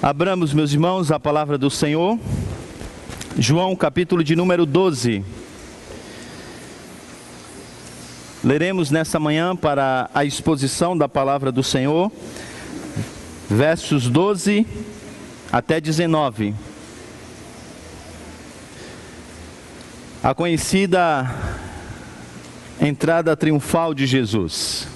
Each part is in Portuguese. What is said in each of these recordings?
Abramos, meus irmãos, a palavra do Senhor. João, capítulo de número 12. Leremos nessa manhã para a exposição da palavra do Senhor, versos 12 até 19. A conhecida entrada triunfal de Jesus.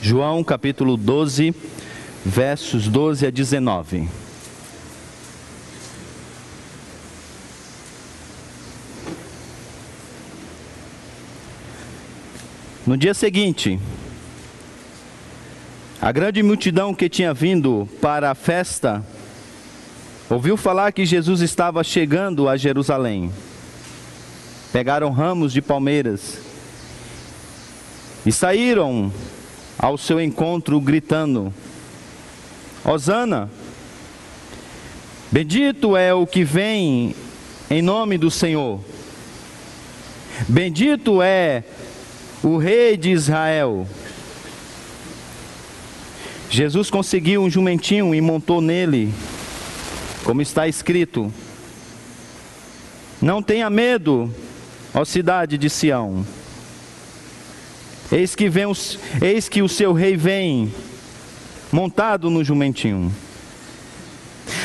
João capítulo 12, versos 12 a 19. No dia seguinte, a grande multidão que tinha vindo para a festa ouviu falar que Jesus estava chegando a Jerusalém. Pegaram ramos de palmeiras e saíram ao seu encontro, gritando: Hosana, bendito é o que vem em nome do Senhor, bendito é o Rei de Israel. Jesus conseguiu um jumentinho e montou nele, como está escrito: Não tenha medo, ó cidade de Sião. Eis que, vem os, eis que o seu rei vem, montado no jumentinho.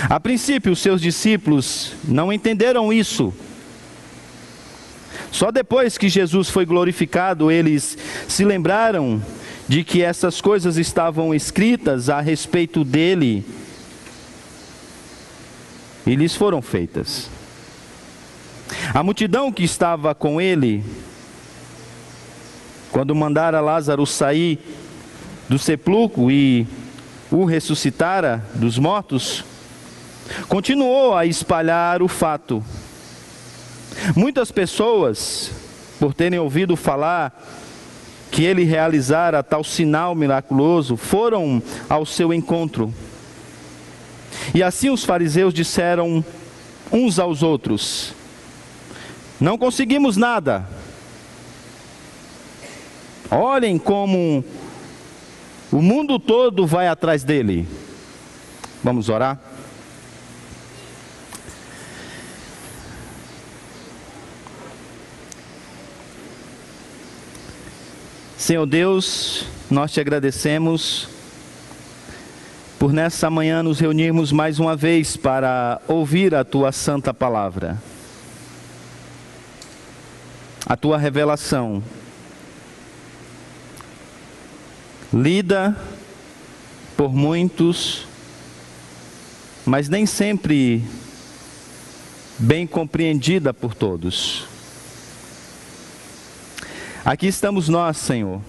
A princípio, os seus discípulos não entenderam isso. Só depois que Jesus foi glorificado, eles se lembraram de que essas coisas estavam escritas a respeito dele e lhes foram feitas. A multidão que estava com ele quando mandara Lázaro sair do sepulcro e o ressuscitara dos mortos, continuou a espalhar o fato. Muitas pessoas, por terem ouvido falar que ele realizara tal sinal miraculoso, foram ao seu encontro. E assim os fariseus disseram uns aos outros: Não conseguimos nada Olhem como o mundo todo vai atrás dele. Vamos orar? Senhor Deus, nós te agradecemos por nessa manhã nos reunirmos mais uma vez para ouvir a tua santa palavra, a tua revelação lida por muitos, mas nem sempre bem compreendida por todos. Aqui estamos nós, Senhor,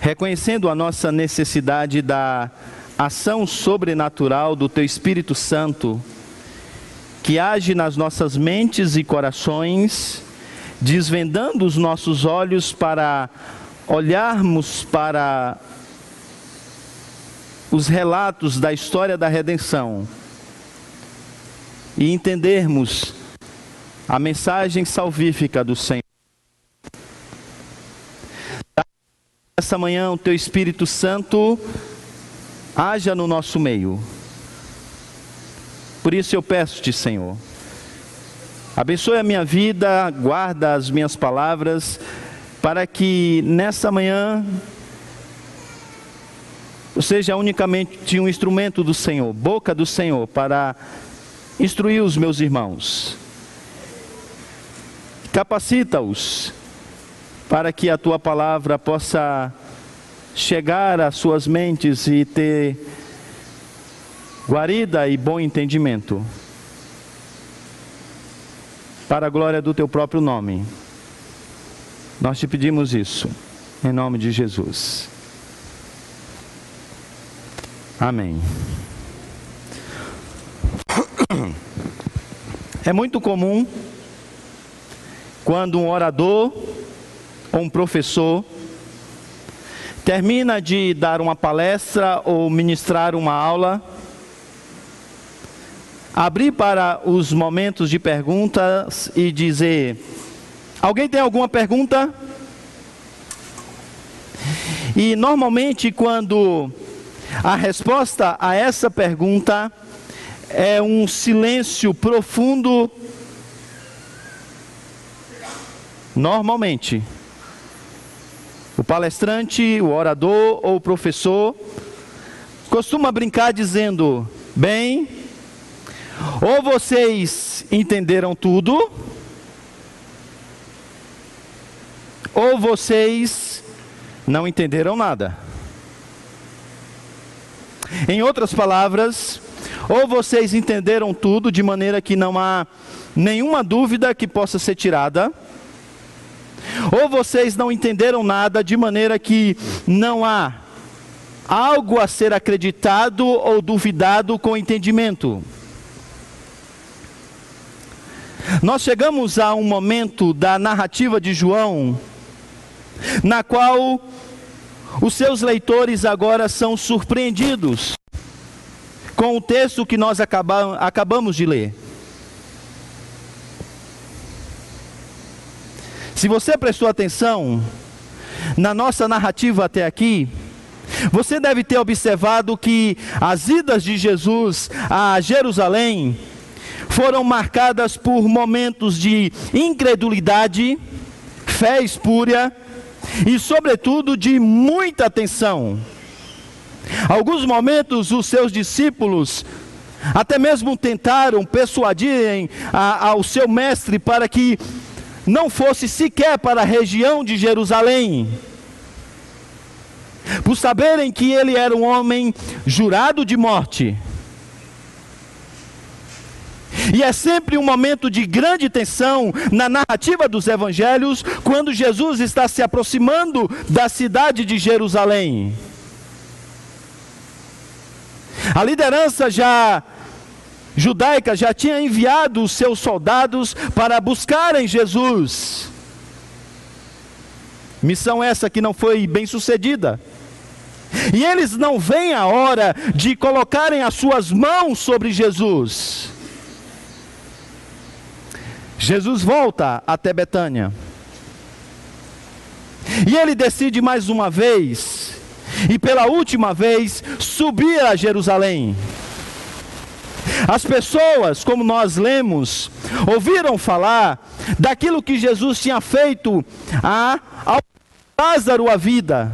reconhecendo a nossa necessidade da ação sobrenatural do Teu Espírito Santo, que age nas nossas mentes e corações, desvendando os nossos olhos para olharmos para os relatos da história da redenção e entendermos a mensagem salvífica do Senhor. Essa manhã o teu Espírito Santo haja no nosso meio. Por isso eu peço-te, Senhor, abençoe a minha vida, guarda as minhas palavras, para que nessa manhã eu seja unicamente um instrumento do Senhor, boca do Senhor, para instruir os meus irmãos. Capacita-os para que a tua palavra possa chegar às suas mentes e ter guarida e bom entendimento. Para a glória do teu próprio nome. Nós te pedimos isso, em nome de Jesus. Amém. É muito comum quando um orador ou um professor termina de dar uma palestra ou ministrar uma aula, abrir para os momentos de perguntas e dizer: alguém tem alguma pergunta? E normalmente, quando a resposta a essa pergunta é um silêncio profundo, normalmente, o palestrante, o orador ou o professor costuma brincar dizendo: bem, ou vocês entenderam tudo, ou vocês não entenderam nada. Em outras palavras, ou vocês entenderam tudo de maneira que não há nenhuma dúvida que possa ser tirada, ou vocês não entenderam nada de maneira que não há algo a ser acreditado ou duvidado com entendimento. Nós chegamos a um momento da narrativa de João, na qual os seus leitores agora são surpreendidos com o texto que nós acabamos de ler. Se você prestou atenção na nossa narrativa até aqui, você deve ter observado que as idas de Jesus a Jerusalém foram marcadas por momentos de incredulidade, fé espúria e, sobretudo, de muita atenção. Alguns momentos os seus discípulos até mesmo tentaram persuadirem a, ao seu mestre para que não fosse sequer para a região de Jerusalém por saberem que ele era um homem jurado de morte. E é sempre um momento de grande tensão na narrativa dos evangelhos, quando Jesus está se aproximando da cidade de Jerusalém. A liderança já judaica já tinha enviado os seus soldados para buscarem Jesus. Missão essa que não foi bem sucedida. E eles não veem a hora de colocarem as suas mãos sobre Jesus. Jesus volta até Betânia. E ele decide mais uma vez, e pela última vez, subir a Jerusalém. As pessoas, como nós lemos, ouviram falar daquilo que Jesus tinha feito a, ao Lázaro a vida.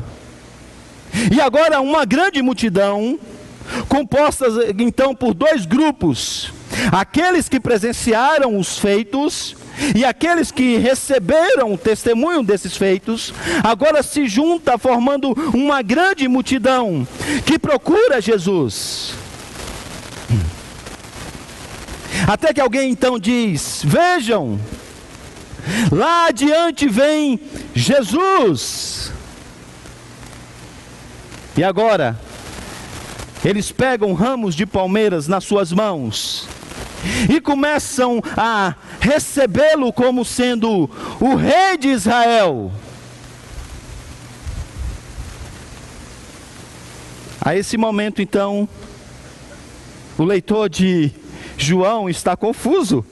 E agora uma grande multidão, composta então por dois grupos: aqueles que presenciaram os feitos e aqueles que receberam o testemunho desses feitos, agora se junta formando uma grande multidão que procura Jesus. Até que alguém então diz: Vejam, lá adiante vem Jesus. E agora, eles pegam ramos de palmeiras nas suas mãos e começam a recebê-lo como sendo o rei de Israel. A esse momento, então, o leitor de João está confuso.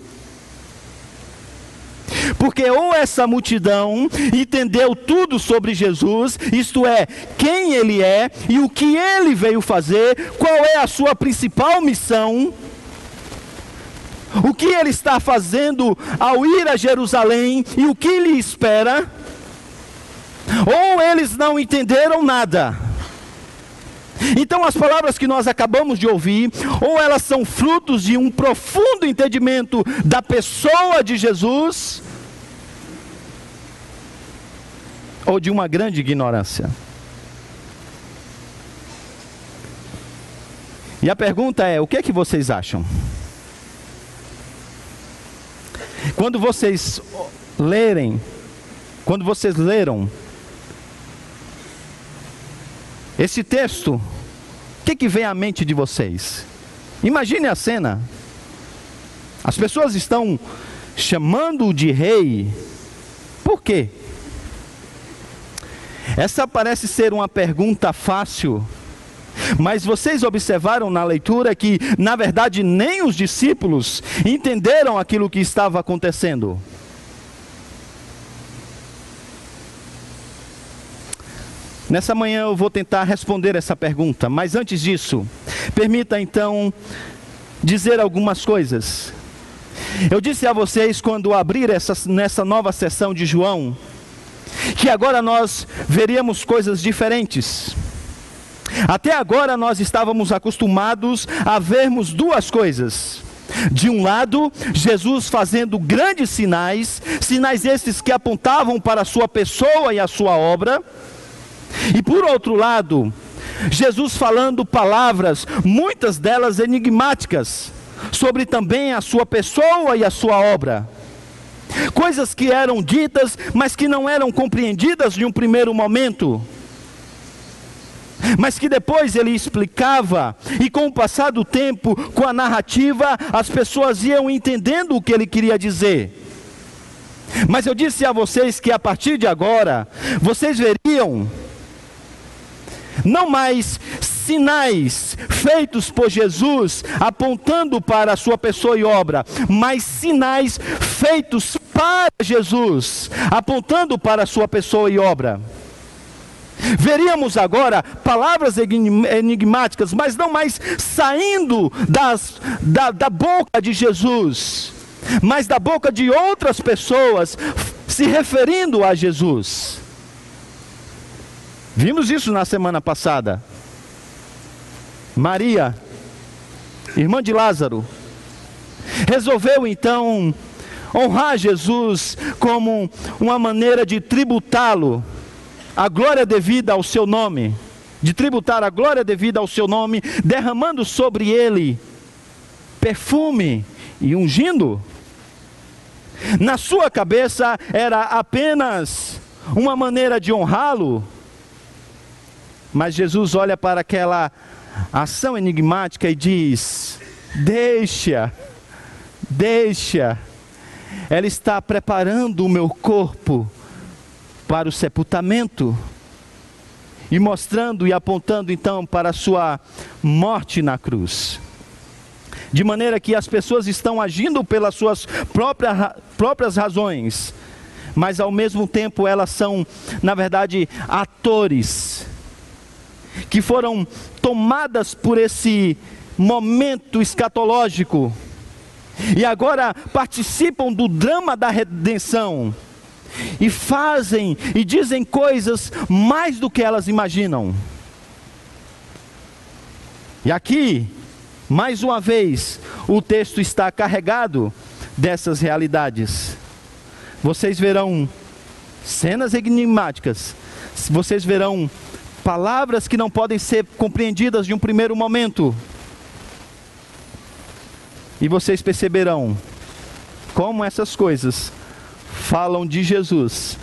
Porque ou essa multidão entendeu tudo sobre Jesus, isto é, quem ele é e o que ele veio fazer, qual é a sua principal missão, o que ele está fazendo ao ir a Jerusalém e o que lhe espera, ou eles não entenderam nada. Então, as palavras que nós acabamos de ouvir, ou elas são frutos de um profundo entendimento da pessoa de Jesus, ou de uma grande ignorância. E a pergunta é: o que é que vocês acham? Quando vocês lerem, quando vocês leram esse texto, o que, que vem à mente de vocês? Imagine a cena. As pessoas estão chamando-o de rei. Por quê? Essa parece ser uma pergunta fácil Mas vocês observaram na leitura que, na verdade, nem os discípulos entenderam aquilo que estava acontecendo. Nessa manhã eu vou tentar responder essa pergunta, mas antes disso, permita então dizer algumas coisas. Eu disse a vocês quando abrir essa, nessa nova sessão de João, que agora nós veríamos coisas diferentes. Até agora nós estávamos acostumados a vermos duas coisas. De um lado, Jesus fazendo grandes sinais, sinais esses que apontavam para a sua pessoa e a sua obra. E por outro lado, Jesus falando palavras, muitas delas enigmáticas, sobre também a sua pessoa e a sua obra. Coisas que eram ditas, mas que não eram compreendidas de um primeiro momento mas que depois ele explicava, e com o passar do tempo, com a narrativa, as pessoas iam entendendo o que ele queria dizer. Mas eu disse a vocês que a partir de agora, vocês veriam não mais sinais feitos por Jesus apontando para a sua pessoa e obra, mas sinais feitos para Jesus apontando para a sua pessoa e obra. Veríamos agora palavras enigmáticas, mas não mais saindo das, da, da boca de Jesus, mas da boca de outras pessoas, se referindo a Jesus. Vimos isso na semana passada. Maria, irmã de Lázaro, resolveu então honrar Jesus como uma maneira de tributá-lo a glória devida ao seu nome, de tributar a glória devida ao seu nome, derramando sobre ele perfume e ungindo. Na sua cabeça era apenas uma maneira de honrá-lo, mas Jesus olha para aquela ação enigmática e diz: Deixa, deixa, ela está preparando o meu corpo para o sepultamento e mostrando e apontando então para a sua morte na cruz. De maneira que as pessoas estão agindo pelas suas próprias, próprias razões, mas ao mesmo tempo elas são, na verdade, atores que foram tomadas por esse momento escatológico e agora participam do drama da redenção e fazem e dizem coisas mais do que elas imaginam. E aqui, mais uma vez, o texto está carregado dessas realidades. Vocês verão cenas enigmáticas, vocês verão palavras que não podem ser compreendidas de um primeiro momento. E vocês perceberão como essas coisas falam de Jesus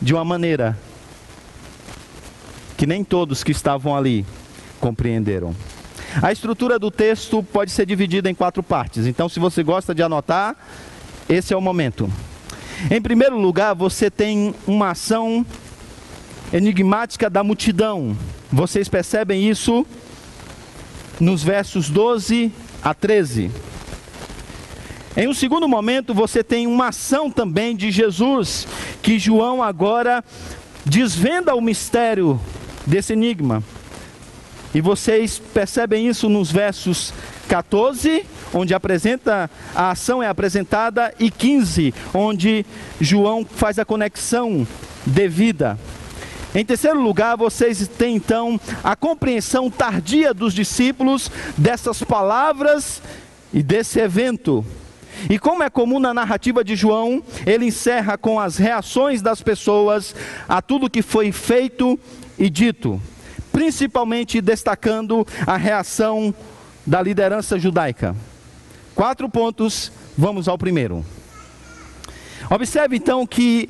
de uma maneira que nem todos que estavam ali compreenderam. A estrutura do texto pode ser dividida em quatro partes, então, se você gosta de anotar, esse é o momento. Em primeiro lugar, você tem uma ação enigmática da multidão. Vocês percebem isso nos versos 12 a 13. Em um segundo momento, você tem uma ação também de Jesus, que João agora desvenda o mistério desse enigma. E vocês percebem isso nos versos 14, onde apresenta a ação é apresentada, e 15, onde João faz a conexão devida. Em terceiro lugar, vocês têm então a compreensão tardia dos discípulos dessas palavras e desse evento. E como é comum na narrativa de João, ele encerra com as reações das pessoas a tudo que foi feito e dito, principalmente destacando a reação da liderança judaica. Quatro pontos, vamos ao primeiro. Observe então que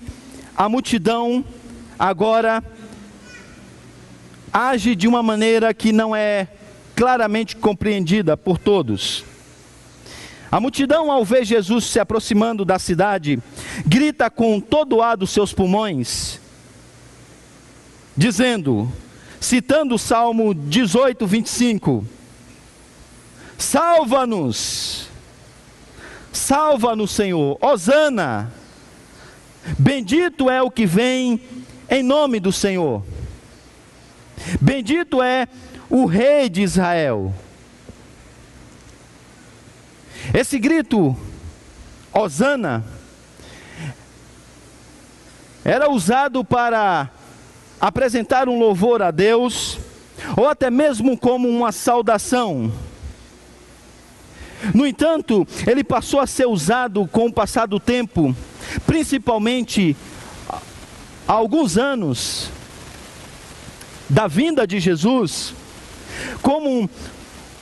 a multidão agora age de uma maneira que não é claramente compreendida por todos. A multidão, ao ver Jesus se aproximando da cidade, grita com todo ar dos seus pulmões, dizendo: citando o Salmo 18, 25. Salva-nos, salva-nos, Senhor, Hosana, bendito é o que vem em nome do Senhor, bendito é o Rei de Israel. Esse grito, Hosana, era usado para apresentar um louvor a Deus, ou até mesmo como uma saudação. No entanto, ele passou a ser usado com o passar do tempo, principalmente há alguns anos da vinda de Jesus, como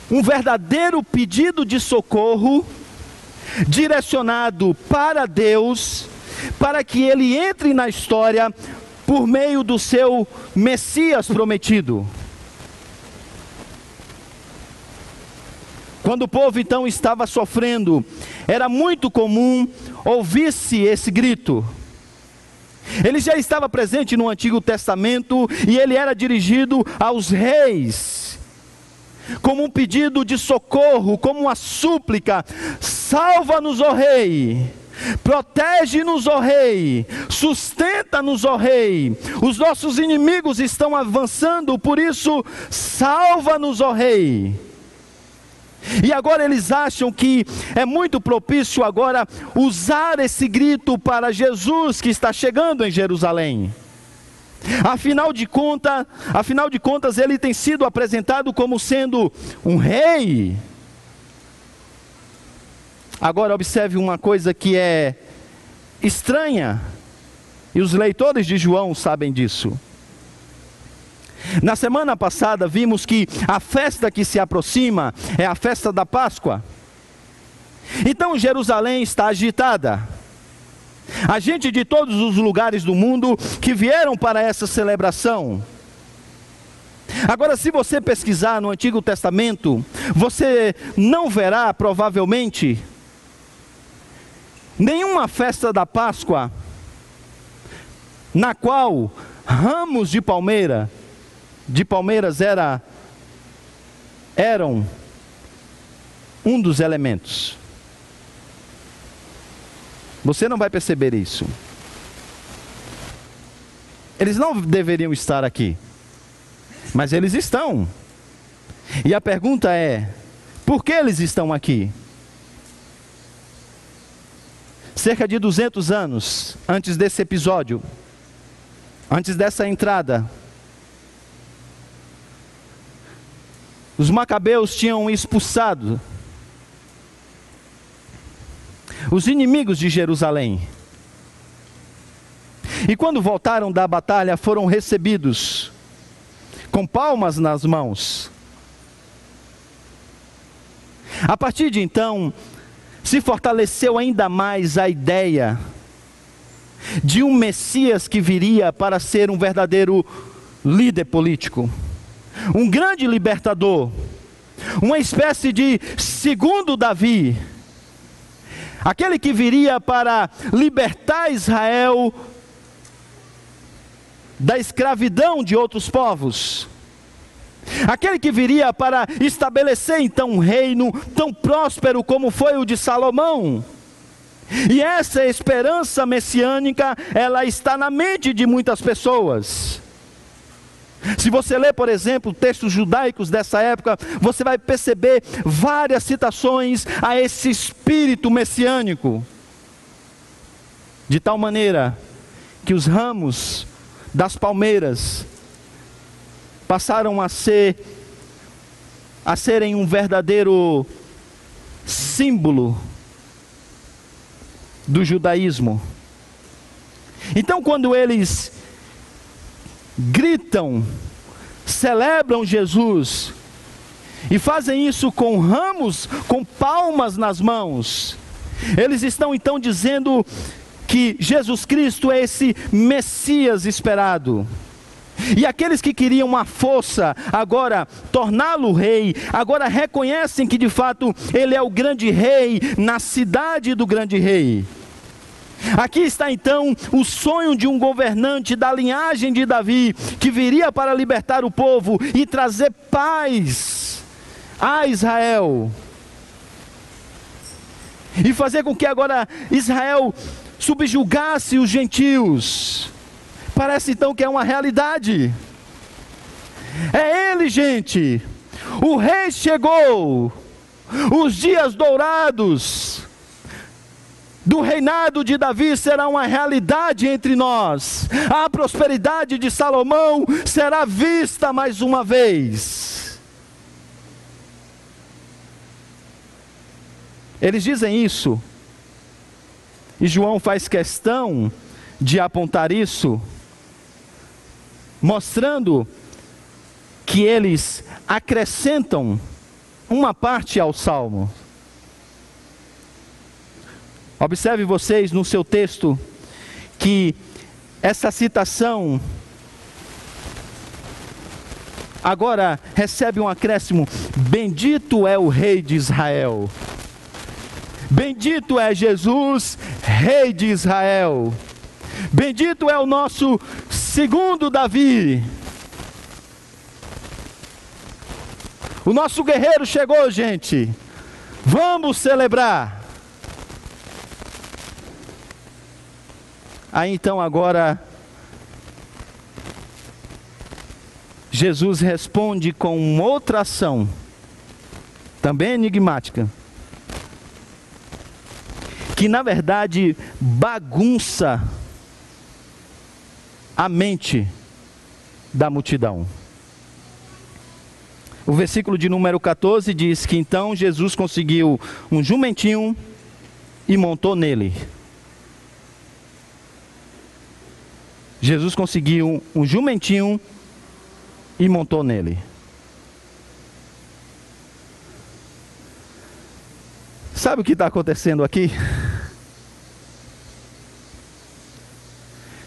um, verdadeiro pedido de socorro direcionado para Deus, para que ele entre na história por meio do seu Messias prometido. Quando o povo então estava sofrendo, era muito comum ouvir-se esse grito. Ele já estava presente no Antigo Testamento e ele era dirigido aos reis, como um pedido de socorro, como uma súplica: salva-nos, ó Rei. Protege-nos, ó Rei, sustenta-nos, ó Rei. Os nossos inimigos estão avançando, por isso, salva-nos, ó Rei. E agora eles acham que é muito propício agora usar esse grito para Jesus que está chegando em Jerusalém. Afinal de contas, afinal de contas, ele tem sido apresentado como sendo um rei. Agora observe uma coisa que é estranha, e os leitores de João sabem disso. Na semana passada vimos que a festa que se aproxima é a festa da Páscoa. Então Jerusalém está agitada. A gente de todos os lugares do mundo que vieram para essa celebração. Agora, se você pesquisar no Antigo Testamento, você não verá provavelmente nenhuma festa da Páscoa na qual ramos de palmeira de Palmeiras era eram um dos elementos. Você não vai perceber isso. Eles não deveriam estar aqui, mas eles estão. E a pergunta é: por que eles estão aqui? Cerca de 200 anos antes desse episódio, antes dessa entrada, Os macabeus tinham expulsado os inimigos de Jerusalém. E quando voltaram da batalha, foram recebidos com palmas nas mãos. A partir de então, se fortaleceu ainda mais a ideia de um Messias que viria para ser um verdadeiro líder político um grande libertador, uma espécie de segundo Davi, aquele que viria para libertar Israel da escravidão de outros povos. Aquele que viria para estabelecer então um reino tão próspero como foi o de Salomão. E essa esperança messiânica, ela está na mente de muitas pessoas. Se você ler, por exemplo, textos judaicos dessa época, você vai perceber várias citações a esse espírito messiânico. De tal maneira que os ramos das palmeiras passaram a ser a serem um verdadeiro símbolo do judaísmo. Então, quando eles gritam, celebram Jesus e fazem isso com ramos, com palmas nas mãos. Eles estão então dizendo que Jesus Cristo é esse Messias esperado. E aqueles que queriam uma força, agora torná-lo rei, agora reconhecem que de fato ele é o grande rei na cidade do grande rei. Aqui está então o sonho de um governante da linhagem de Davi, que viria para libertar o povo e trazer paz a Israel. E fazer com que agora Israel subjugasse os gentios. Parece então que é uma realidade. É ele, gente. O rei chegou. Os dias dourados do reinado de Davi será uma realidade entre nós. A prosperidade de Salomão será vista mais uma vez. Eles dizem isso, e João faz questão de apontar isso, mostrando que eles acrescentam uma parte ao salmo. Observe vocês no seu texto que essa citação agora recebe um acréscimo: Bendito é o Rei de Israel. Bendito é Jesus, Rei de Israel. Bendito é o nosso segundo Davi. O nosso guerreiro chegou, gente. Vamos celebrar. Aí então agora Jesus responde com outra ação, também enigmática, que na verdade bagunça a mente da multidão. O versículo de número 14 diz que então Jesus conseguiu um jumentinho e montou nele. Jesus conseguiu um jumentinho e montou nele. Sabe o que está acontecendo aqui?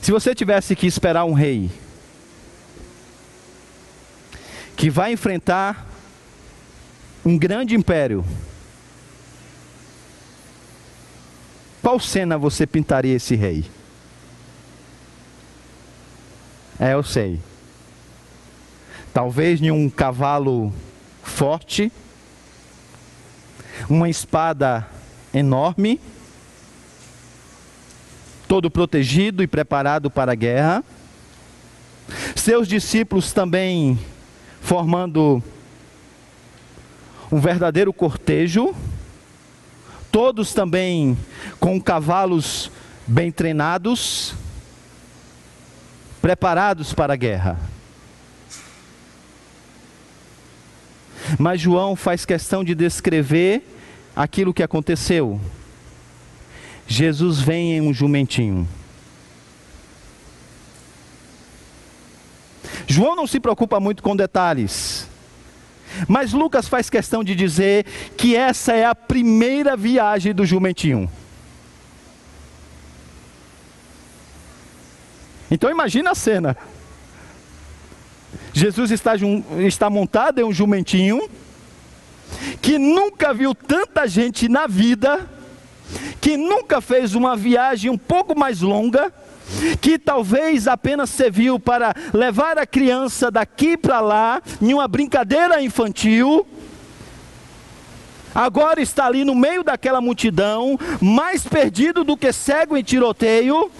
Se você tivesse que esperar um rei que vai enfrentar um grande império, qual cena você pintaria esse rei? É, eu sei. Talvez em um cavalo forte, uma espada enorme, todo protegido e preparado para a guerra. Seus discípulos também formando um verdadeiro cortejo, todos também com cavalos bem treinados preparados para a guerra. Mas João faz questão de descrever aquilo que aconteceu. Jesus vem em um jumentinho. João não se preocupa muito com detalhes. Mas Lucas faz questão de dizer que essa é a primeira viagem do jumentinho. Então imagina a cena. Jesus está, está montado em um jumentinho, que nunca viu tanta gente na vida, que nunca fez uma viagem um pouco mais longa, que talvez apenas serviu para levar a criança daqui para lá, em uma brincadeira infantil, agora está ali no meio daquela multidão, mais perdido do que cego em tiroteio,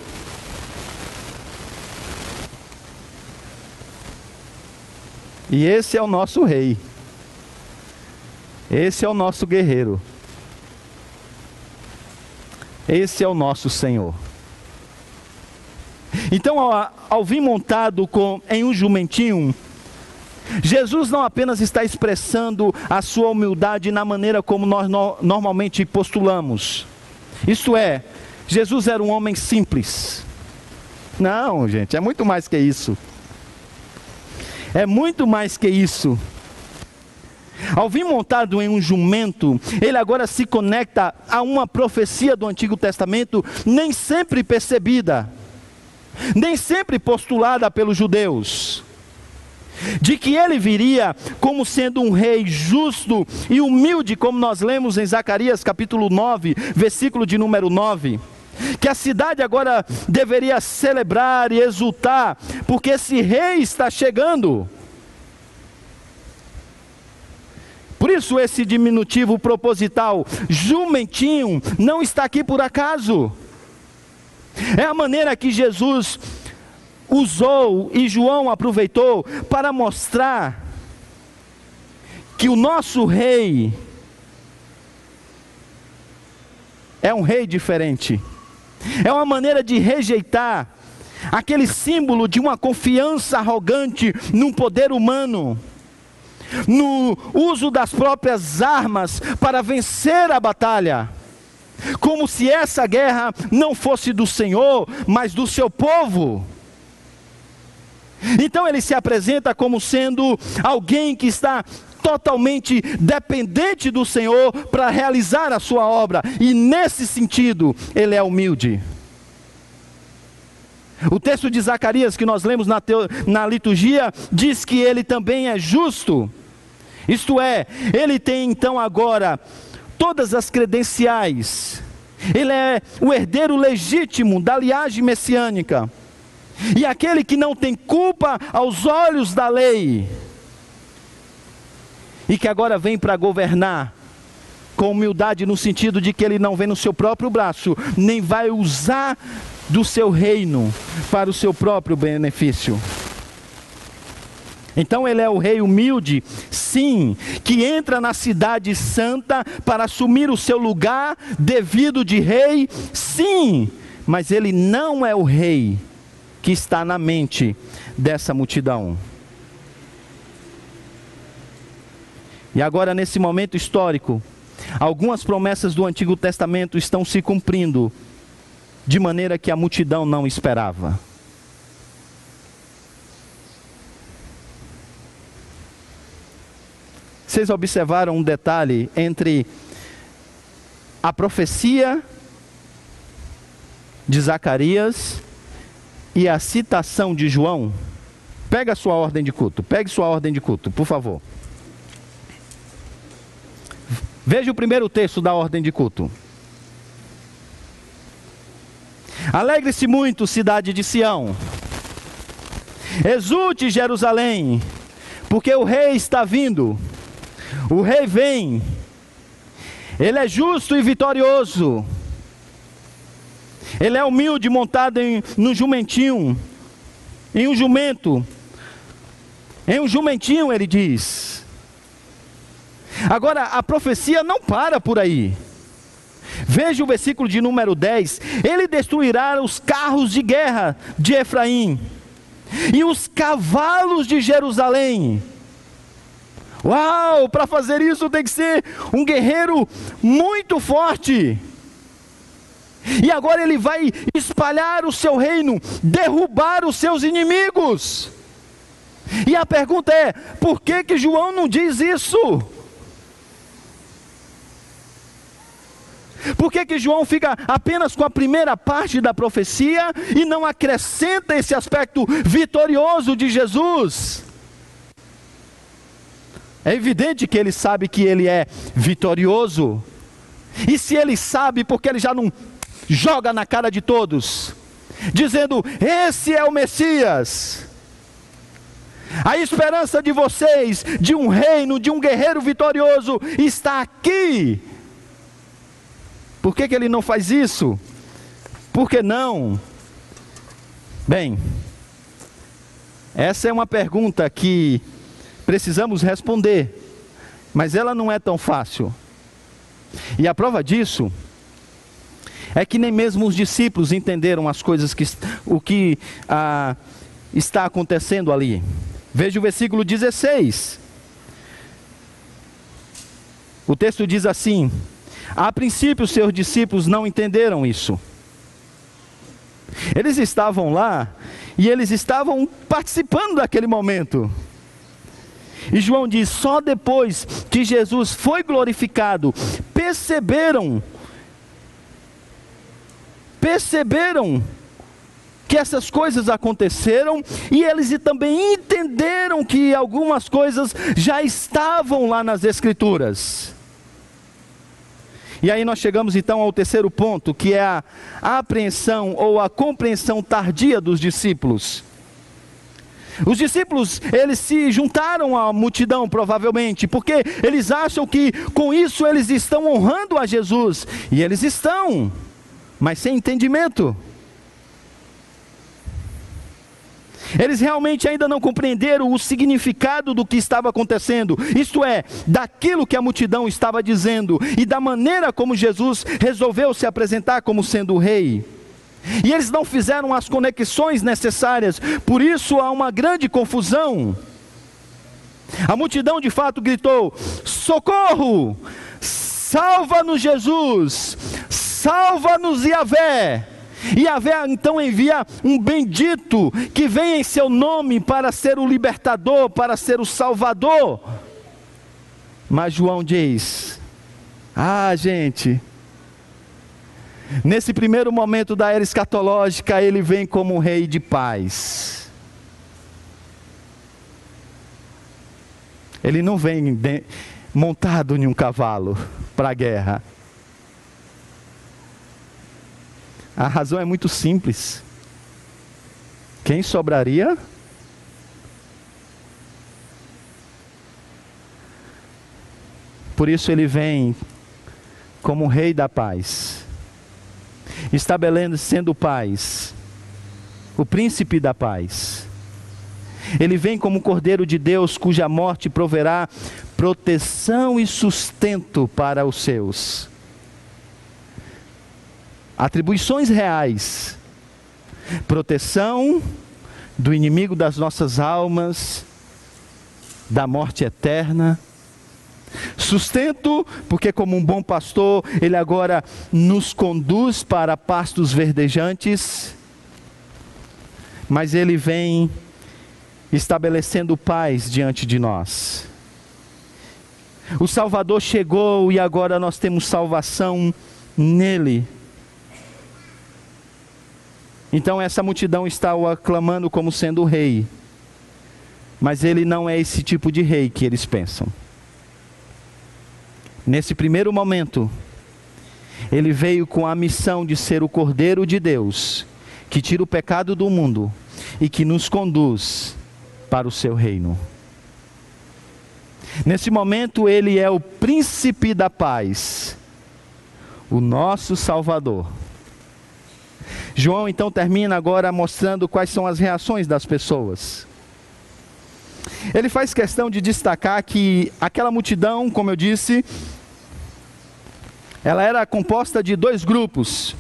E esse é o nosso rei. Esse é o nosso guerreiro. Esse é o nosso Senhor. Então, ao, ao vir montado com, em um jumentinho, Jesus não apenas está expressando a sua humildade na maneira como nós no, normalmente postulamos. Isto é, Jesus era um homem simples. Não, gente, é muito mais que isso. É muito mais que isso. Ao vir montado em um jumento, ele agora se conecta a uma profecia do Antigo Testamento nem sempre percebida, nem sempre postulada pelos judeus, de que ele viria como sendo um rei justo e humilde, como nós lemos em Zacarias capítulo 9, versículo de número 9. Que a cidade agora deveria celebrar e exultar, porque esse rei está chegando. Por isso, esse diminutivo proposital, jumentinho, não está aqui por acaso. É a maneira que Jesus usou e João aproveitou para mostrar que o nosso rei é um rei diferente. É uma maneira de rejeitar aquele símbolo de uma confiança arrogante num poder humano, no uso das próprias armas para vencer a batalha, como se essa guerra não fosse do Senhor, mas do seu povo. Então ele se apresenta como sendo alguém que está totalmente dependente do Senhor para realizar a sua obra, e nesse sentido, ele é humilde. O texto de Zacarias que nós lemos na, teo, na liturgia diz que ele também é justo, isto é, ele tem então agora todas as credenciais, ele é o herdeiro legítimo da linhagem messiânica, e aquele que não tem culpa aos olhos da lei, e que agora vem para governar com humildade, no sentido de que ele não vem no seu próprio braço, nem vai usar do seu reino para o seu próprio benefício. Então ele é o rei humilde, sim, que entra na cidade santa para assumir o seu lugar devido de rei, sim, mas ele não é o rei que está na mente dessa multidão. E agora, nesse momento histórico, algumas promessas do Antigo Testamento estão se cumprindo de maneira que a multidão não esperava. Vocês observaram um detalhe entre a profecia de Zacarias e a citação de João? Pega a sua ordem de culto, pegue sua ordem de culto, por favor. Veja o primeiro texto da ordem de culto. Alegre-se muito, cidade de Sião. Exulte, Jerusalém, porque o rei está vindo. O rei vem. Ele é justo e vitorioso. Ele é humilde, montado em um jumentinho. Em um jumento. Em um jumentinho, ele diz. Agora, a profecia não para por aí. Veja o versículo de número 10: Ele destruirá os carros de guerra de Efraim e os cavalos de Jerusalém. Uau, para fazer isso tem que ser um guerreiro muito forte. E agora ele vai espalhar o seu reino, derrubar os seus inimigos. E a pergunta é: por que que João não diz isso? Por que, que João fica apenas com a primeira parte da profecia e não acrescenta esse aspecto vitorioso de Jesus? É evidente que ele sabe que ele é vitorioso. E se ele sabe, porque ele já não joga na cara de todos, dizendo: Esse é o Messias. A esperança de vocês, de um reino, de um guerreiro vitorioso, está aqui por que, que ele não faz isso? Por que não? Bem, essa é uma pergunta que precisamos responder, mas ela não é tão fácil. E a prova disso é que nem mesmo os discípulos entenderam as coisas que o que ah, está acontecendo ali. Veja o versículo 16. O texto diz assim: a princípio, seus discípulos não entenderam isso. Eles estavam lá e eles estavam participando daquele momento. E João diz: só depois que Jesus foi glorificado, perceberam, perceberam que essas coisas aconteceram e eles também entenderam que algumas coisas já estavam lá nas Escrituras. E aí nós chegamos então ao terceiro ponto, que é a apreensão ou a compreensão tardia dos discípulos. Os discípulos, eles se juntaram à multidão, provavelmente, porque eles acham que com isso eles estão honrando a Jesus. E eles estão, mas sem entendimento. Eles realmente ainda não compreenderam o significado do que estava acontecendo, isto é, daquilo que a multidão estava dizendo e da maneira como Jesus resolveu se apresentar como sendo o rei. E eles não fizeram as conexões necessárias, por isso há uma grande confusão. A multidão de fato gritou: Socorro! Salva-nos, Jesus! Salva-nos, Yahvé! E Yahvé então envia um bendito que vem em seu nome para ser o libertador, para ser o salvador. Mas João diz: Ah, gente, nesse primeiro momento da era escatológica, ele vem como um rei de paz. Ele não vem de, montado em um cavalo para a guerra. A razão é muito simples. Quem sobraria? Por isso ele vem como rei da paz, estabelecendo paz, o príncipe da paz. Ele vem como cordeiro de Deus, cuja morte proverá proteção e sustento para os seus atribuições reais, proteção do inimigo das nossas almas, da morte eterna, sustento, porque como um bom pastor, ele agora nos conduz para pastos verdejantes, mas ele vem estabelecendo paz diante de nós. O Salvador chegou e agora nós temos salvação nele. Então essa multidão está o aclamando como sendo o rei. Mas ele não é esse tipo de rei que eles pensam. Nesse primeiro momento, ele veio com a missão de ser o Cordeiro de Deus, que tira o pecado do mundo e que nos conduz para o seu reino. Nesse momento, ele é o príncipe da paz, o nosso Salvador João então termina agora mostrando quais são as reações das pessoas. Ele faz questão de destacar que aquela multidão, como eu disse, ela era composta de dois grupos.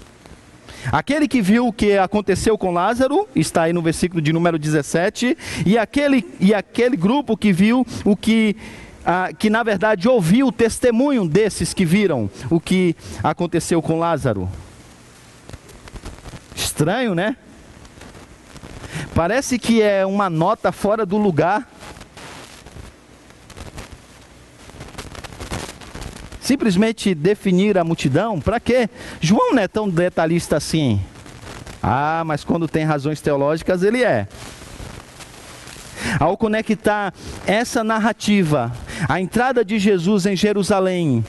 Aquele que viu o que aconteceu com Lázaro, está aí no versículo de número 17, e aquele, e aquele grupo que viu o que, ah, que na verdade ouviu o testemunho desses que viram o que aconteceu com Lázaro. Estranho, né? Parece que é uma nota fora do lugar. Simplesmente definir a multidão, para quê? João não é tão detalhista assim. Ah, mas quando tem razões teológicas, ele é. Ao conectar essa narrativa, a entrada de Jesus em Jerusalém,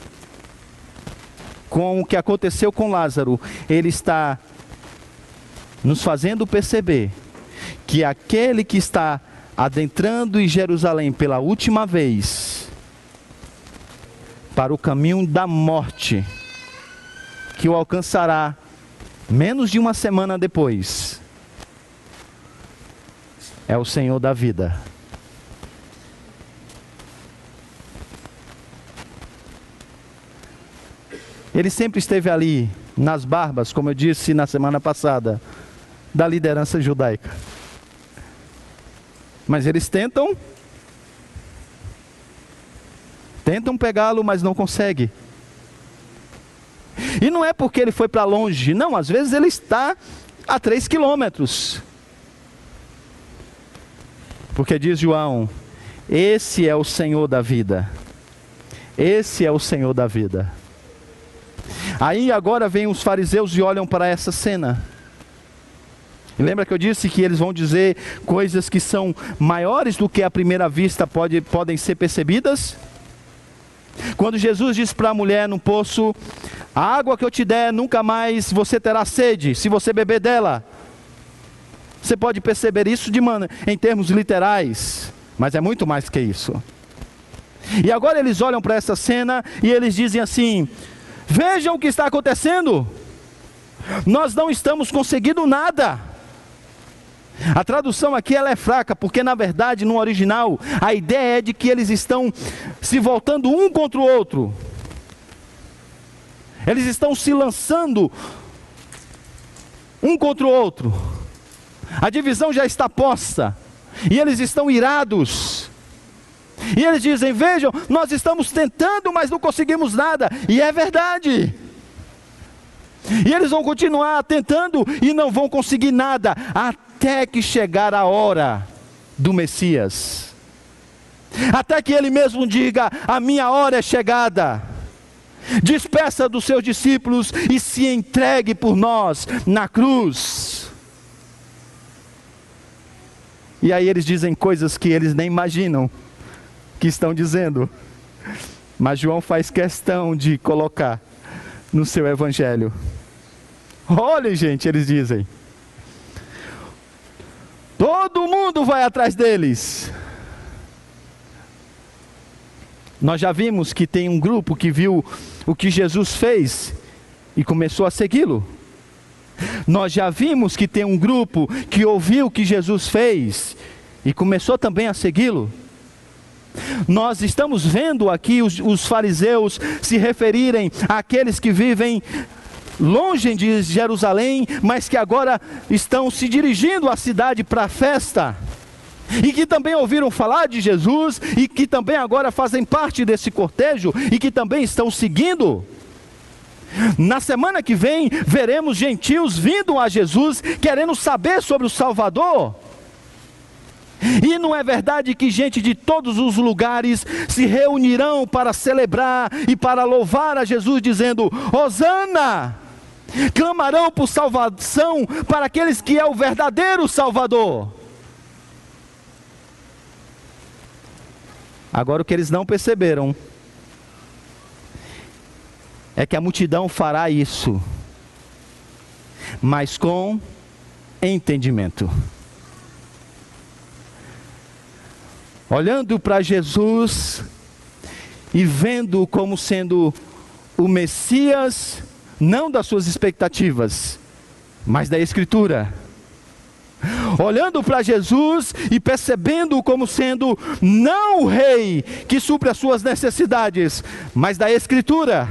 com o que aconteceu com Lázaro, ele está nos fazendo perceber que aquele que está adentrando em Jerusalém pela última vez para o caminho da morte, que o alcançará menos de uma semana depois, é o Senhor da vida. Ele sempre esteve ali, nas barbas, como eu disse na semana passada da liderança judaica. Mas eles tentam, tentam pegá-lo, mas não conseguem. E não é porque ele foi para longe, não, às vezes ele está a três quilômetros. Porque diz João: esse é o Senhor da vida. Esse é o Senhor da vida. Aí agora vem os fariseus e olham para essa cena. E lembra que eu disse que eles vão dizer coisas que são maiores do que à primeira vista pode, podem ser percebidas? Quando Jesus disse para a mulher no poço: A água que eu te der, nunca mais você terá sede, se você beber dela. Você pode perceber isso de man... em termos literais, mas é muito mais que isso. E agora eles olham para essa cena e eles dizem assim: Vejam o que está acontecendo. Nós não estamos conseguindo nada. A tradução aqui ela é fraca, porque na verdade no original a ideia é de que eles estão se voltando um contra o outro. Eles estão se lançando um contra o outro. A divisão já está posta. E eles estão irados. E eles dizem: Vejam, nós estamos tentando, mas não conseguimos nada. E é verdade. E eles vão continuar tentando e não vão conseguir nada até que chegar a hora do Messias. Até que ele mesmo diga: A minha hora é chegada. Despeça dos seus discípulos e se entregue por nós na cruz. E aí eles dizem coisas que eles nem imaginam que estão dizendo. Mas João faz questão de colocar no seu evangelho. Olha, gente, eles dizem. Todo mundo vai atrás deles. Nós já vimos que tem um grupo que viu o que Jesus fez e começou a segui-lo. Nós já vimos que tem um grupo que ouviu o que Jesus fez e começou também a segui-lo. Nós estamos vendo aqui os, os, fariseus se referirem àqueles que vivem longe de Jerusalém, mas que agora estão se dirigindo à cidade para a festa, e que também ouviram falar de Jesus, e que também agora fazem parte desse cortejo, e que também estão seguindo. Na semana que vem, veremos gentios vindo a Jesus, querendo saber sobre o Salvador. E não é verdade que gente de todos os lugares se reunirão para celebrar e para louvar a Jesus, dizendo: Hosana! Clamarão por salvação para aqueles que é o verdadeiro Salvador. Agora o que eles não perceberam é que a multidão fará isso, mas com entendimento. Olhando para Jesus e vendo como sendo o Messias não das suas expectativas, mas da Escritura. Olhando para Jesus e percebendo como sendo não o rei que supre as suas necessidades, mas da Escritura.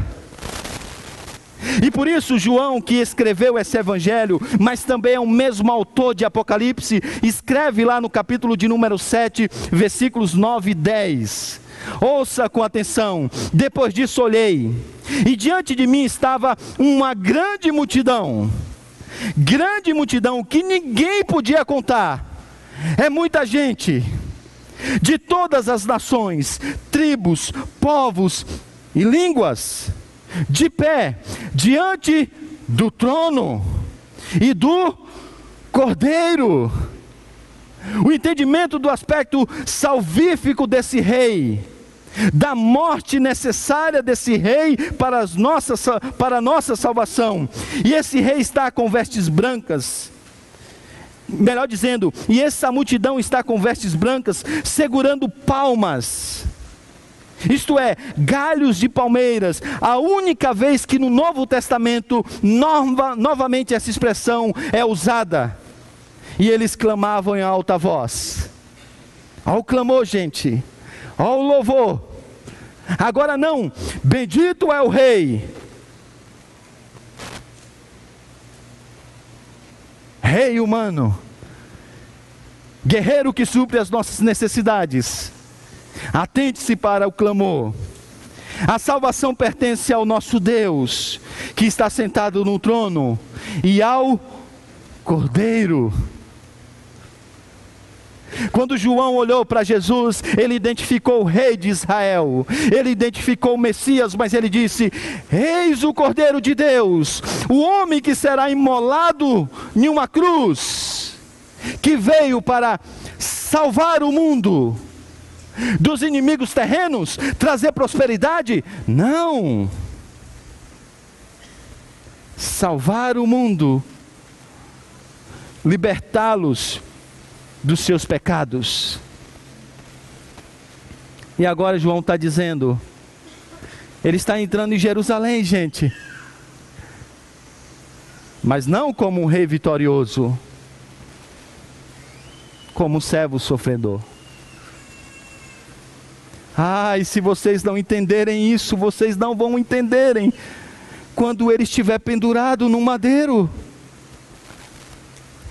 E por isso, João, que escreveu esse evangelho, mas também é o mesmo autor de Apocalipse, escreve lá no capítulo de número 7, versículos 9 e 10. Ouça com atenção. Depois disso olhei, e diante de mim estava uma grande multidão. Grande multidão que ninguém podia contar. É muita gente de todas as nações, tribos, povos e línguas, de pé diante do trono e do Cordeiro. O entendimento do aspecto salvífico desse rei da morte necessária desse rei para, as nossas, para a nossa salvação. E esse rei está com vestes brancas. Melhor dizendo, e essa multidão está com vestes brancas, segurando palmas. Isto é, galhos de palmeiras. A única vez que no Novo Testamento, nova, novamente essa expressão é usada. E eles clamavam em alta voz. Olha o clamor, gente. Olha o louvor. Agora não, bendito é o Rei. Rei humano, guerreiro que supre as nossas necessidades. Atente-se para o clamor. A salvação pertence ao nosso Deus, que está sentado no trono, e ao Cordeiro quando João olhou para Jesus, ele identificou o rei de Israel, ele identificou o Messias, mas ele disse: Eis o Cordeiro de Deus, o homem que será imolado em uma cruz, que veio para salvar o mundo. dos inimigos terrenos, trazer prosperidade? Não. Salvar o mundo, libertá-los dos seus pecados. E agora João está dizendo: ele está entrando em Jerusalém, gente. Mas não como um rei vitorioso, como um servo sofredor. Ah, e se vocês não entenderem isso, vocês não vão entenderem quando ele estiver pendurado no madeiro.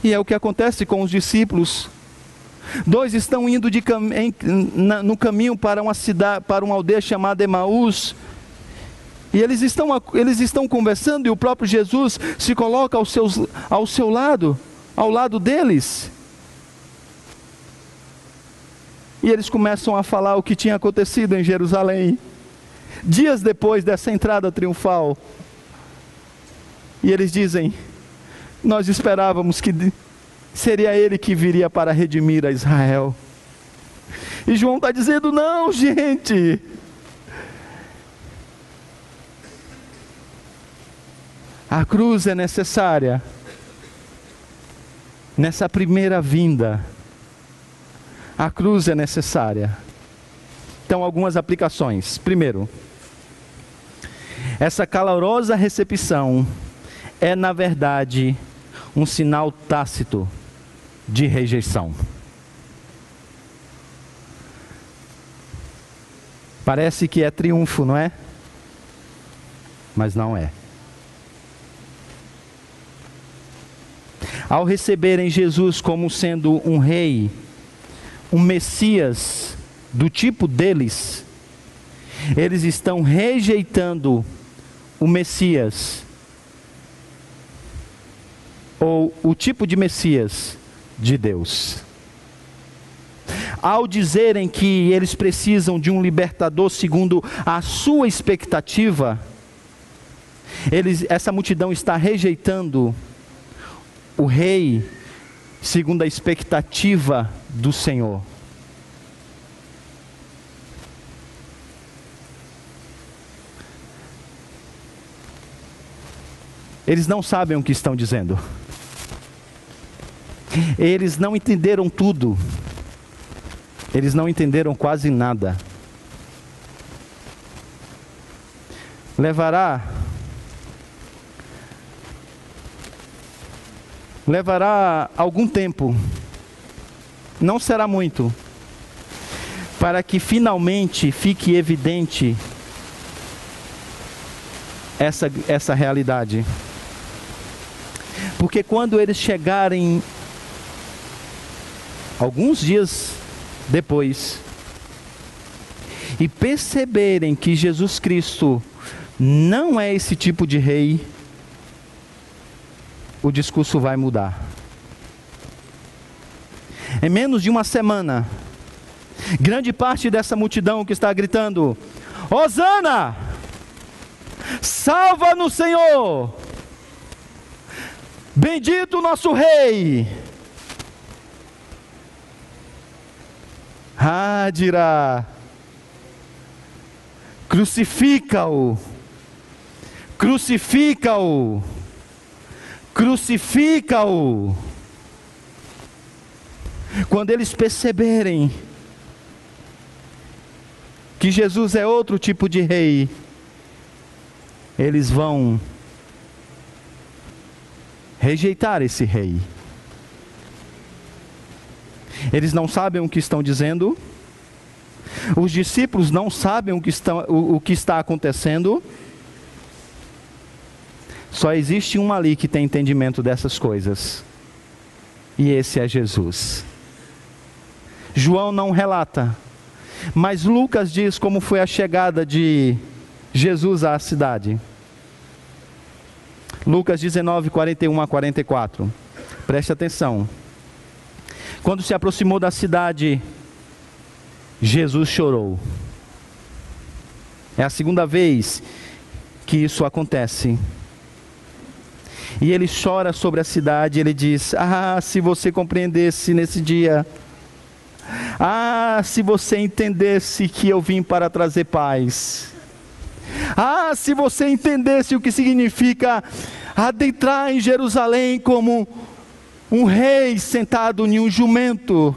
E é o que acontece com os discípulos. Dois estão indo cam no caminho para uma cidade, para uma aldeia chamada Emaús. E eles estão, eles estão conversando e o próprio Jesus se coloca ao, seus, ao seu lado, ao lado deles. E eles começam a falar o que tinha acontecido em Jerusalém, dias depois dessa entrada triunfal. E eles dizem: Nós esperávamos que seria ele que viria para redimir a Israel. E João está dizendo: Não, gente. A cruz é necessária nessa primeira vinda. A cruz é necessária. Então, algumas aplicações. Primeiro, essa calorosa recepção é, na verdade, um sinal tácito de rejeição. Parece que é triunfo, não é? Mas não é. ao receberem Jesus como sendo um rei, um Messias do tipo deles, eles estão rejeitando o Messias, ou o tipo de Messias de Deus. Ao dizerem que eles precisam de um libertador segundo a sua expectativa, eles, essa multidão está rejeitando o rei segundo a expectativa do Senhor. Eles não sabem o que estão dizendo. Eles não entenderam tudo. Eles não entenderam quase nada. Levará levará algum tempo, não será muito, para que finalmente fique evidente essa, essa realidade. Porque quando eles chegarem, alguns dias depois, e perceberem que Jesus Cristo não é esse tipo de rei, o discurso vai mudar. Em menos de uma semana, grande parte dessa multidão que está gritando: Hosana! Salva no Senhor! Bendito nosso Rei! Ah, dirá: Crucifica-o! Crucifica-o! crucifica-o. Quando eles perceberem que Jesus é outro tipo de rei, eles vão rejeitar esse rei. Eles não sabem o que estão dizendo, os discípulos não sabem o que, estão, o, o que está acontecendo, só existe um ali que tem entendimento dessas coisas. E esse é Jesus. João não relata, mas Lucas diz como foi a chegada de Jesus à cidade. Lucas 19, 41 a 44. Preste atenção. Quando se aproximou da cidade, Jesus chorou. É a segunda vez que isso acontece. E ele chora sobre a cidade, ele diz: Ah, se você compreendesse nesse dia. Ah, se você entendesse que eu vim para trazer paz. Ah, se você entendesse o que significa adentrar em Jerusalém como um rei sentado em um jumento.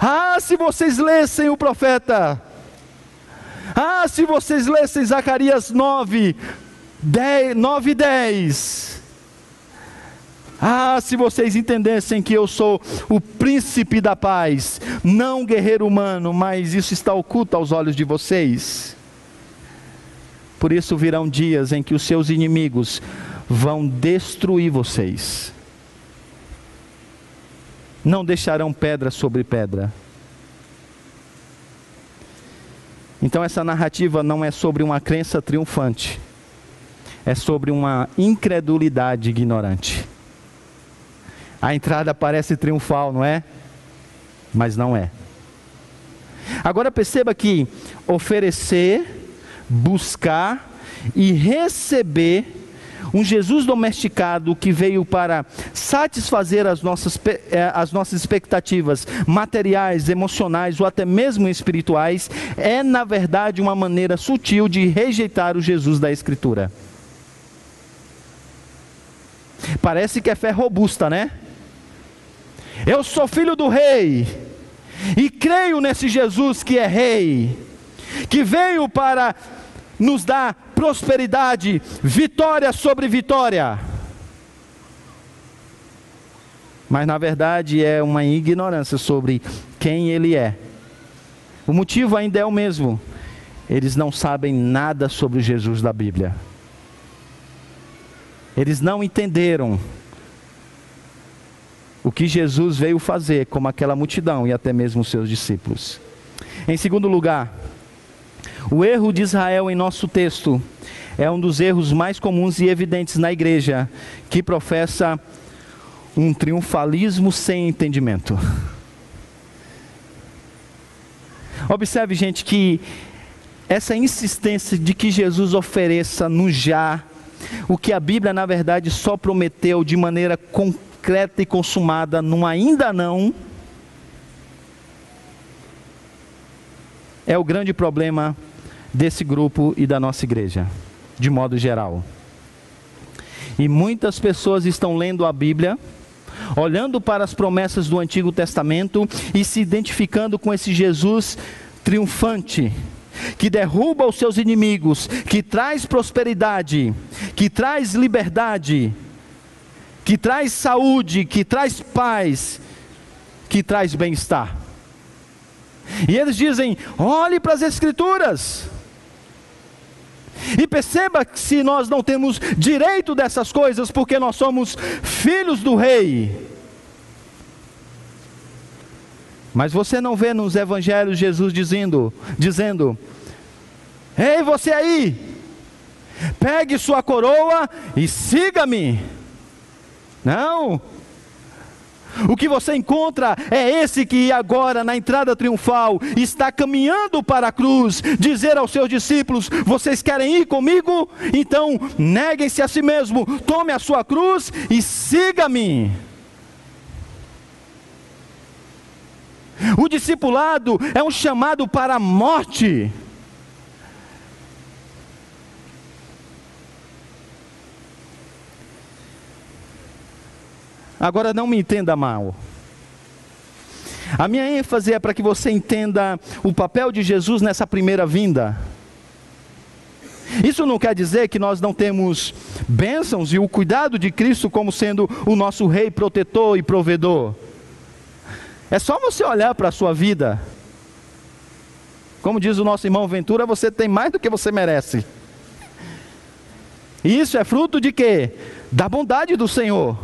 Ah, se vocês lessem o profeta. Ah, se vocês lessem Zacarias 9, 10, 9 e 10. Ah, se vocês entendessem que eu sou o príncipe da paz, não guerreiro humano, mas isso está oculto aos olhos de vocês. Por isso virão dias em que os seus inimigos vão destruir vocês. Não deixarão pedra sobre pedra. Então, essa narrativa não é sobre uma crença triunfante, é sobre uma incredulidade ignorante. A entrada parece triunfal, não é? Mas não é. Agora perceba que oferecer, buscar e receber um Jesus domesticado que veio para satisfazer as nossas, eh, as nossas expectativas materiais, emocionais ou até mesmo espirituais, é na verdade uma maneira sutil de rejeitar o Jesus da Escritura. Parece que é fé robusta, né? Eu sou filho do rei e creio nesse Jesus que é rei, que veio para nos dar prosperidade, vitória sobre vitória. Mas na verdade é uma ignorância sobre quem ele é. O motivo ainda é o mesmo. Eles não sabem nada sobre Jesus da Bíblia. Eles não entenderam o que Jesus veio fazer, como aquela multidão e até mesmo os seus discípulos. Em segundo lugar, o erro de Israel em nosso texto é um dos erros mais comuns e evidentes na igreja, que professa um triunfalismo sem entendimento. Observe, gente, que essa insistência de que Jesus ofereça no já o que a Bíblia, na verdade, só prometeu de maneira concreta e consumada no ainda não, é o grande problema desse grupo e da nossa igreja, de modo geral. E muitas pessoas estão lendo a Bíblia, olhando para as promessas do Antigo Testamento e se identificando com esse Jesus triunfante, que derruba os seus inimigos, que traz prosperidade, que traz liberdade, que traz saúde, que traz paz, que traz bem-estar. E eles dizem: olhe para as Escrituras. E perceba que se nós não temos direito dessas coisas porque nós somos filhos do rei. Mas você não vê nos evangelhos Jesus dizendo, dizendo: "Ei, você aí, pegue sua coroa e siga-me". Não. O que você encontra é esse que agora, na entrada triunfal, está caminhando para a cruz, dizer aos seus discípulos: Vocês querem ir comigo? Então neguem-se a si mesmo, tome a sua cruz e siga-me. O discipulado é um chamado para a morte. Agora não me entenda mal. A minha ênfase é para que você entenda o papel de Jesus nessa primeira vinda. Isso não quer dizer que nós não temos bênçãos e o cuidado de Cristo como sendo o nosso rei protetor e provedor. É só você olhar para a sua vida. Como diz o nosso irmão Ventura, você tem mais do que você merece. E isso é fruto de quê? Da bondade do Senhor.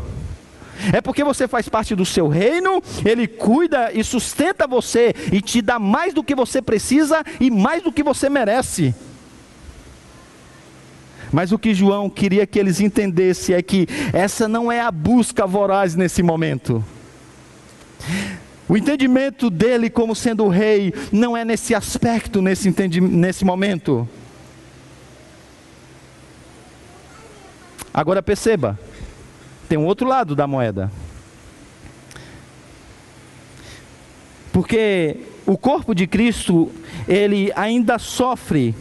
É porque você faz parte do seu reino, ele cuida e sustenta você e te dá mais do que você precisa e mais do que você merece. Mas o que João queria que eles entendessem é que essa não é a busca voraz nesse momento. O entendimento dele como sendo rei não é nesse aspecto, nesse, nesse momento. Agora perceba, tem um outro lado da moeda. Porque o corpo de Cristo, ele ainda sofre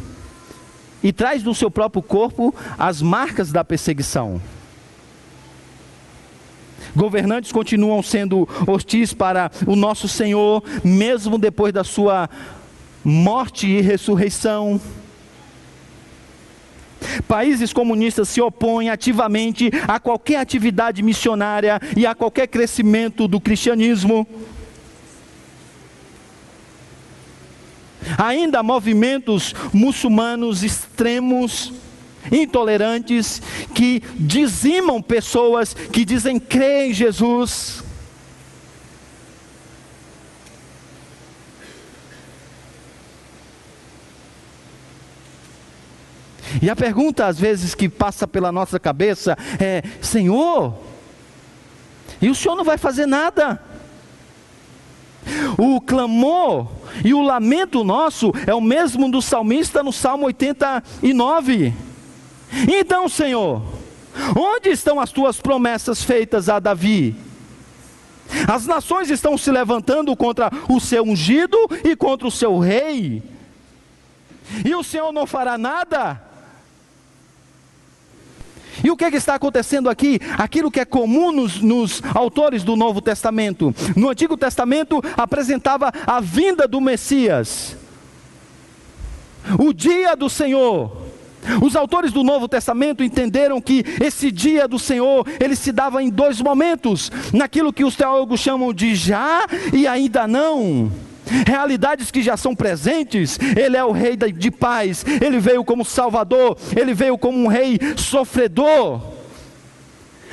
e traz no seu próprio corpo as marcas da perseguição. Governantes continuam sendo hostis para o nosso Senhor, mesmo depois da sua morte e ressurreição. Países comunistas se opõem ativamente a qualquer atividade missionária e a qualquer crescimento do cristianismo. Ainda movimentos muçulmanos extremos, intolerantes, que dizimam pessoas que dizem crer em Jesus. E a pergunta, às vezes, que passa pela nossa cabeça é: Senhor, e o Senhor não vai fazer nada? O clamor e o lamento nosso é o mesmo do salmista no Salmo 89. Então, Senhor, onde estão as tuas promessas feitas a Davi? As nações estão se levantando contra o seu ungido e contra o seu rei. E o Senhor não fará nada? E o que, é que, está acontecendo aqui? Aquilo que é comum nos, nos, autores do Novo Testamento. No Antigo Testamento apresentava a vinda do Messias, o dia do Senhor. Os autores do Novo Testamento entenderam que esse dia do Senhor, ele se dava em dois momentos, naquilo que os teólogos chamam de já e ainda não realidades que já são presentes. Ele é o rei de paz, ele veio como salvador, ele veio como um rei sofredor,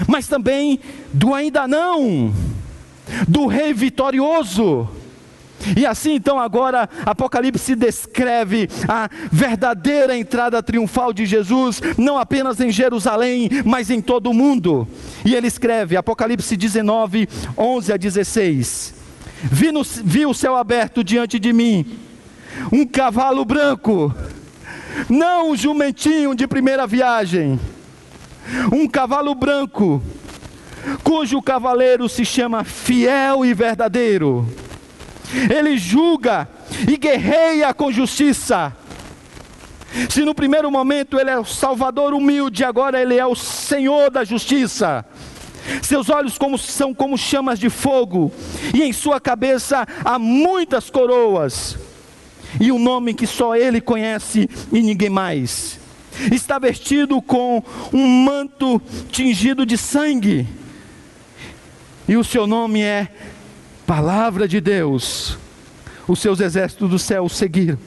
mas também do ainda não, do rei vitorioso. E assim então agora Apocalipse descreve a verdadeira entrada triunfal de Jesus, não apenas em Jerusalém, mas em todo o mundo. E ele escreve, Apocalipse 19, 11 a 16: Vi, no, vi o céu aberto diante de mim, um cavalo branco, não um jumentinho de primeira viagem, um cavalo branco, cujo cavaleiro se chama Fiel e Verdadeiro. Ele julga e guerreia com justiça. Se no primeiro momento ele é o Salvador humilde, agora ele é o Senhor da justiça. Seus olhos como, são como chamas de fogo, e em sua cabeça há muitas coroas, e um nome que só ele conhece e ninguém mais. Está vestido com um manto tingido de sangue, e o seu nome é Palavra de Deus. Os seus exércitos do céu seguiram.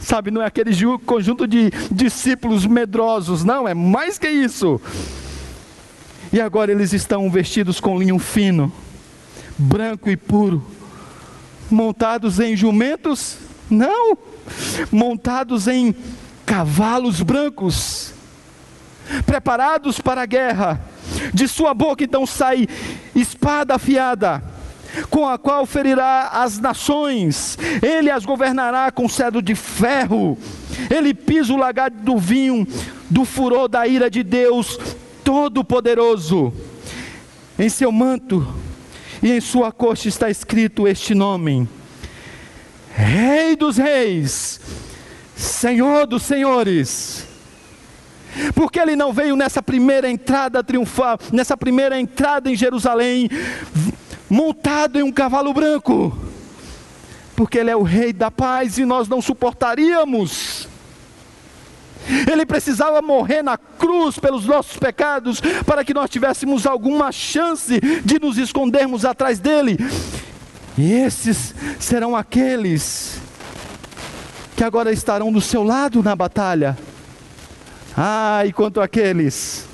Sabe, não é aquele conjunto de discípulos medrosos, não, é mais que isso e agora eles estão vestidos com linho fino, branco e puro, montados em jumentos? Não, montados em cavalos brancos, preparados para a guerra. De sua boca então sai espada afiada, com a qual ferirá as nações, ele as governará com cedro de ferro, ele pisa o lagar do vinho, do furor da ira de Deus, Todo-Poderoso. Em seu manto e em sua coxa está escrito este nome: Rei dos Reis, Senhor dos Senhores. Porque ele não veio nessa primeira entrada triunfal, nessa primeira entrada em Jerusalém, montado em um cavalo branco. Porque ele é o rei da paz e nós não suportaríamos ele precisava morrer na cruz pelos nossos pecados, para que nós tivéssemos alguma chance de nos escondermos atrás dele. E esses serão aqueles que agora estarão do seu lado na batalha. Ah, e quanto àqueles,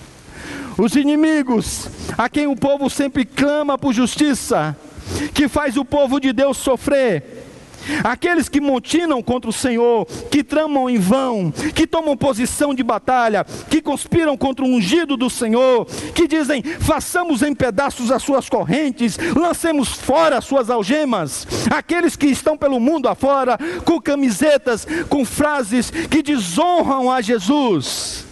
os inimigos, a quem o povo sempre clama por justiça, que faz o povo de Deus sofrer, Aqueles que montinam contra o Senhor, que tramam em vão, que tomam posição de batalha, que conspiram contra o ungido do Senhor, que dizem: façamos em pedaços as suas correntes, lancemos fora as suas algemas. Aqueles que estão pelo mundo afora, com camisetas, com frases que desonram a Jesus.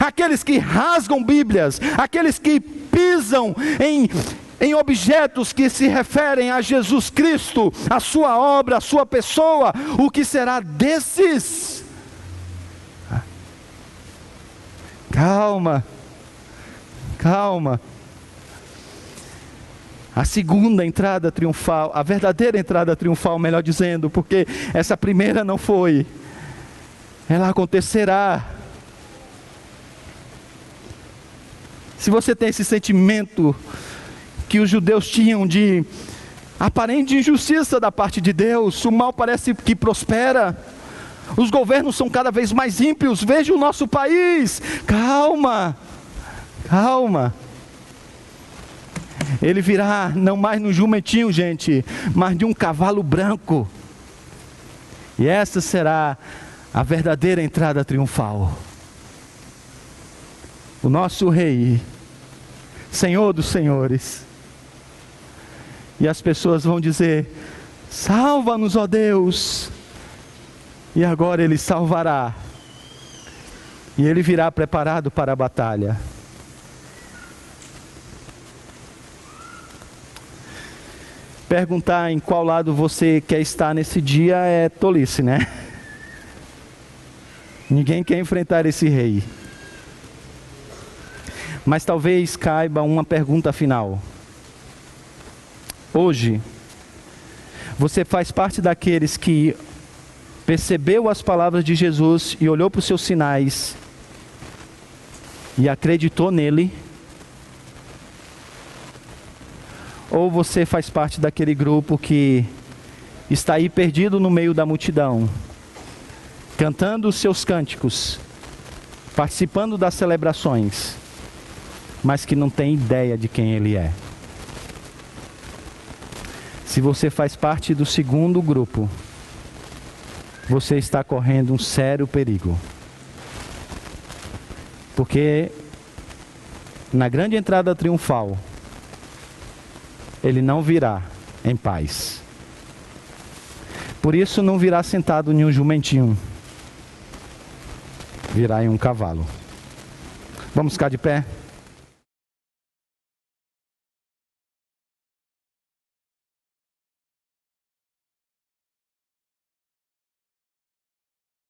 Aqueles que rasgam Bíblias, aqueles que pisam em em objetos que se referem a Jesus Cristo, a sua obra, a sua pessoa, o que será desses? Calma, calma. A segunda entrada triunfal, a verdadeira entrada triunfal, melhor dizendo, porque essa primeira não foi, ela acontecerá. Se você tem esse sentimento que os judeus tinham de aparente injustiça da parte de Deus, o mal parece que prospera, os governos são cada vez mais ímpios, veja o nosso país, calma, calma. Ele virá não mais no jumentinho, gente, mas de um cavalo branco. E essa será a verdadeira entrada triunfal. O nosso Rei, Senhor dos Senhores. E as pessoas vão dizer: Salva-nos, ó Deus. E agora Ele salvará. E Ele virá preparado para a batalha. Perguntar em qual lado você quer estar nesse dia é tolice, né? Ninguém quer enfrentar esse rei. Mas talvez caiba uma pergunta final. Hoje, você faz parte daqueles que percebeu as palavras de Jesus e olhou para os seus sinais e acreditou nele Ou você faz parte daquele grupo que está aí perdido no meio da multidão, cantando os seus cânticos, participando das celebrações, mas que não tem ideia de quem ele é. Se você faz parte do segundo grupo, você está correndo um sério perigo. Porque na grande entrada triunfal, ele não virá em paz. Por isso não virá sentado em um jumentinho, virá em um cavalo. Vamos ficar de pé?